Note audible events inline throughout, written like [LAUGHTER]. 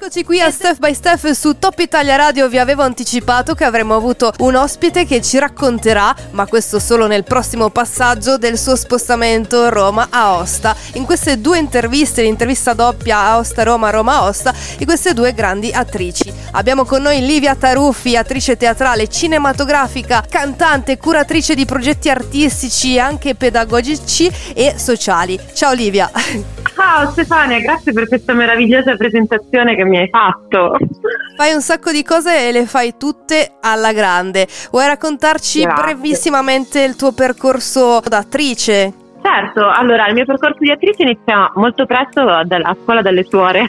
Eccoci qui a Step by Step su Top Italia Radio. Vi avevo anticipato che avremmo avuto un ospite che ci racconterà, ma questo solo nel prossimo passaggio, del suo spostamento Roma-Aosta. In queste due interviste, l'intervista doppia Aosta-Roma, Roma-Aosta, di queste due grandi attrici. Abbiamo con noi Livia Taruffi, attrice teatrale, cinematografica, cantante, curatrice di progetti artistici, anche pedagogici e sociali. Ciao Livia! [LAUGHS] Ciao Stefania, grazie per questa meravigliosa presentazione che mi hai fatto. Fai un sacco di cose e le fai tutte alla grande. Vuoi raccontarci grazie. brevissimamente il tuo percorso da attrice? Certo, allora il mio percorso di attrice inizia molto presto a scuola delle suore.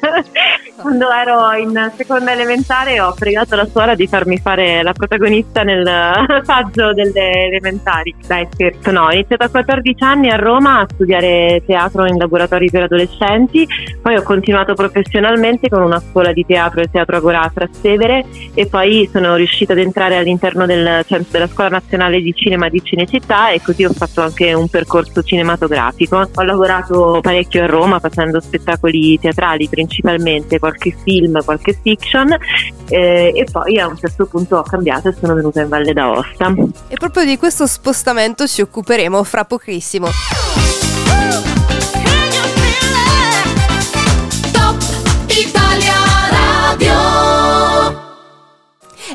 Quando ero in seconda elementare ho pregato la suora di farmi fare la protagonista nel [LAUGHS] saggio delle elementari. Dai scherzo, no, ho iniziato a 14 anni a Roma a studiare teatro in laboratori per adolescenti, poi ho continuato professionalmente con una scuola di teatro, il Teatro Agora a Trastevere e poi sono riuscita ad entrare all'interno del centro della Scuola Nazionale di Cinema di Cinecittà e così ho fatto anche un percorso cinematografico. Ho lavorato parecchio a Roma facendo spettacoli teatrali principalmente, qualche film, qualche fiction eh, e poi a un certo punto ho cambiato e sono venuta in Valle d'Aosta. E proprio di questo spostamento ci occuperemo fra pochissimo.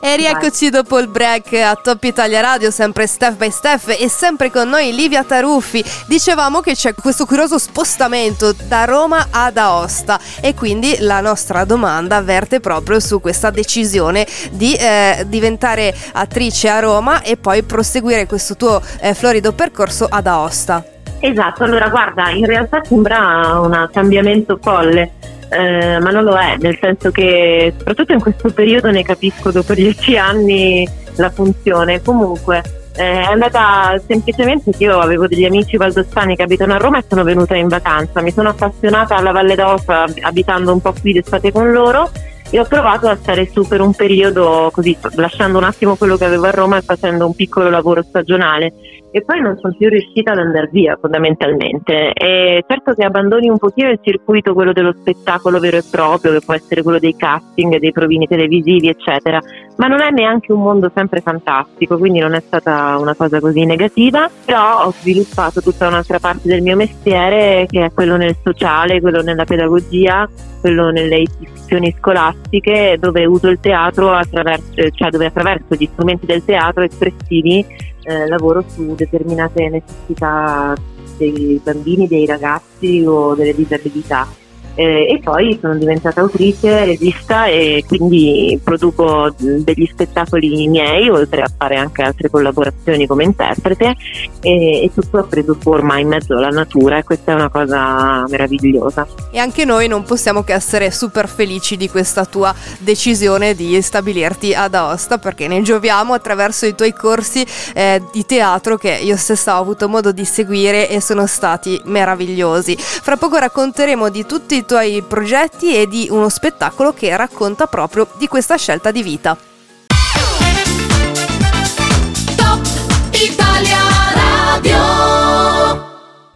E rieccoci dopo il break a Top Italia Radio, sempre Step by Step e sempre con noi Livia Taruffi. Dicevamo che c'è questo curioso spostamento da Roma ad Aosta e quindi la nostra domanda verte proprio su questa decisione di eh, diventare attrice a Roma e poi proseguire questo tuo eh, florido percorso ad Aosta. Esatto, allora guarda, in realtà sembra un cambiamento folle eh, ma non lo è, nel senso che soprattutto in questo periodo ne capisco dopo dieci anni la funzione. Comunque eh, è andata semplicemente che io avevo degli amici valdostani che abitano a Roma e sono venuta in vacanza. Mi sono appassionata alla Valle d'Aosta abitando un po' qui d'estate con loro e ho provato a stare su per un periodo così, lasciando un attimo quello che avevo a Roma e facendo un piccolo lavoro stagionale e poi non sono più riuscita ad andare via fondamentalmente. E certo che abbandoni un pochino il circuito, quello dello spettacolo vero e proprio, che può essere quello dei casting, dei provini televisivi, eccetera, ma non è neanche un mondo sempre fantastico, quindi non è stata una cosa così negativa, però ho sviluppato tutta un'altra parte del mio mestiere che è quello nel sociale, quello nella pedagogia, quello nelle istituzioni scolastiche dove uso il teatro attraverso, cioè dove attraverso gli strumenti del teatro espressivi eh, lavoro su determinate necessità dei bambini, dei ragazzi o delle disabilità eh, e poi sono diventata autrice, regista e quindi produco degli spettacoli miei oltre a fare anche altre collaborazioni come interprete e, e tutto ha preso forma in mezzo alla natura e questa è una cosa meravigliosa. E anche noi non possiamo che essere super felici di questa tua decisione di stabilirti ad Aosta perché ne gioviamo attraverso i tuoi corsi eh, di teatro che io stessa ho avuto modo di seguire e sono stati meravigliosi. Fra poco racconteremo di tutti i i tuoi progetti e di uno spettacolo che racconta proprio di questa scelta di vita.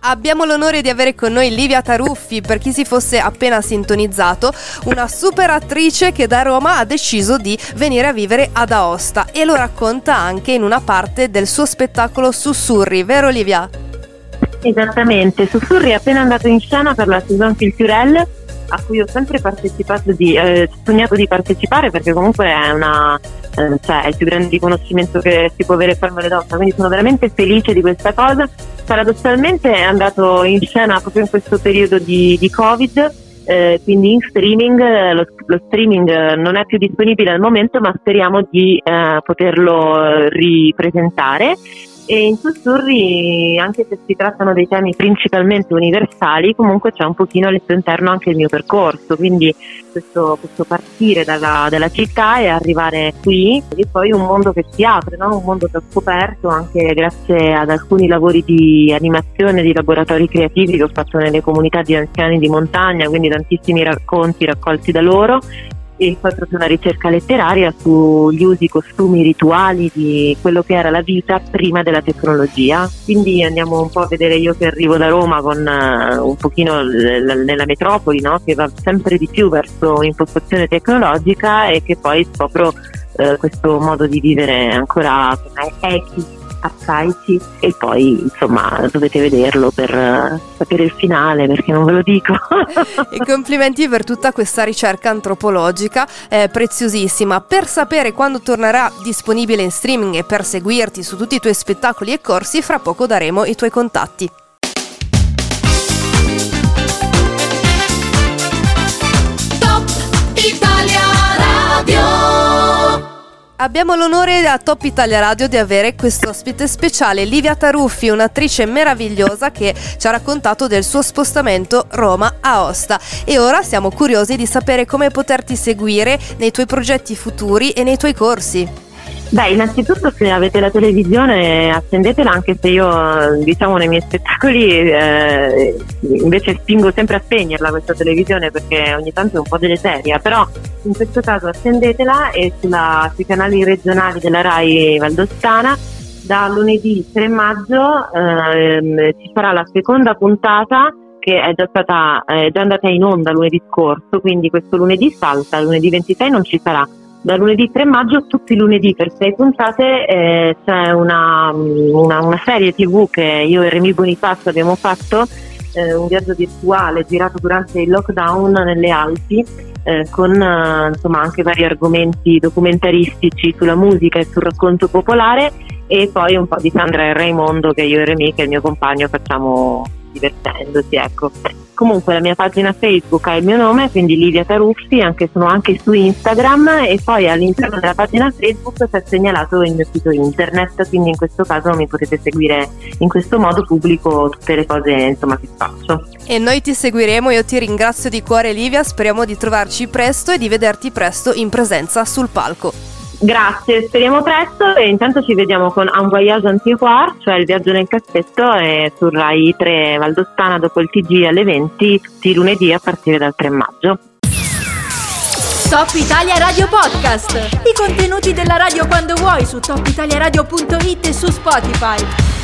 Abbiamo l'onore di avere con noi Livia Taruffi, per chi si fosse appena sintonizzato, una super attrice che da Roma ha deciso di venire a vivere ad Aosta e lo racconta anche in una parte del suo spettacolo Sussurri, vero Livia? Esattamente, Sussurri è appena andato in scena per la Saison Culturelle a cui ho sempre partecipato di, eh, sognato di partecipare perché comunque è una eh, cioè è il più grande riconoscimento che si può avere per le donne quindi sono veramente felice di questa cosa. Paradossalmente è andato in scena proprio in questo periodo di, di covid eh, quindi in streaming lo, lo, streaming non è più disponibile al momento ma speriamo di eh, poterlo ripresentare e in sussurri, anche se si trattano dei temi principalmente universali, comunque c'è un pochino al suo interno anche il mio percorso, quindi questo, questo partire dalla, dalla, città e arrivare qui e poi un mondo che si apre, no? un mondo che ho scoperto anche grazie ad alcuni lavori di animazione, di laboratori creativi che ho fatto nelle comunità di anziani di montagna, quindi tantissimi racconti raccolti da loro e poi proprio una ricerca letteraria sugli usi, costumi, rituali di quello che era la vita prima della tecnologia. Quindi andiamo un po' a vedere io che arrivo da Roma con uh, un pochino l- nella metropoli, no? che va sempre di più verso un'impostazione tecnologica e che poi scopro uh, questo modo di vivere ancora echi arcaici e poi insomma dovete vederlo per sapere il finale perché non ve lo dico. [LAUGHS] e complimenti per tutta questa ricerca antropologica eh, preziosissima. Per sapere quando tornerà disponibile in streaming e per seguirti su tutti i tuoi spettacoli e corsi, fra poco daremo i tuoi contatti. Abbiamo l'onore a Top Italia Radio di avere questo ospite speciale, Livia Taruffi, un'attrice meravigliosa che ci ha raccontato del suo spostamento Roma-Aosta. E ora siamo curiosi di sapere come poterti seguire nei tuoi progetti futuri e nei tuoi corsi. Beh, innanzitutto se avete la televisione accendetela anche se io diciamo nei miei spettacoli eh, invece spingo sempre a spegnerla questa televisione perché ogni tanto è un po' deleteria, però in questo caso accendetela e sulla, sui canali regionali della RAI Valdostana da lunedì 3 maggio eh, ci sarà la seconda puntata che è già, stata, è già andata in onda lunedì scorso, quindi questo lunedì salta, lunedì 26 non ci sarà da lunedì 3 maggio, tutti i lunedì per sei puntate, eh, c'è una, una, una, serie tv che io e Remy Bonifacio abbiamo fatto, eh, un viaggio virtuale girato durante il lockdown nelle Alpi, eh, con eh, insomma, anche vari argomenti documentaristici sulla musica e sul racconto popolare e poi un po' di Sandra e Raimondo che io e Remy, che è il mio compagno, facciamo divertendosi. Ecco. Comunque la mia pagina Facebook ha il mio nome, quindi Livia Taruffi, anche, sono anche su Instagram e poi all'interno della pagina Facebook c'è segnalato il mio sito internet, quindi in questo caso mi potete seguire in questo modo, pubblico tutte le cose insomma, che faccio. E noi ti seguiremo, io ti ringrazio di cuore Livia, speriamo di trovarci presto e di vederti presto in presenza sul palco. Grazie, speriamo presto e intanto ci vediamo con Un Voyage Antiquar, cioè il viaggio nel cassetto e su Rai 3 Valdostana dopo il TG alle 20 tutti i lunedì a partire dal 3 maggio. Top Italia Radio Podcast. I contenuti della radio quando vuoi su topitaliaradio.it e su Spotify.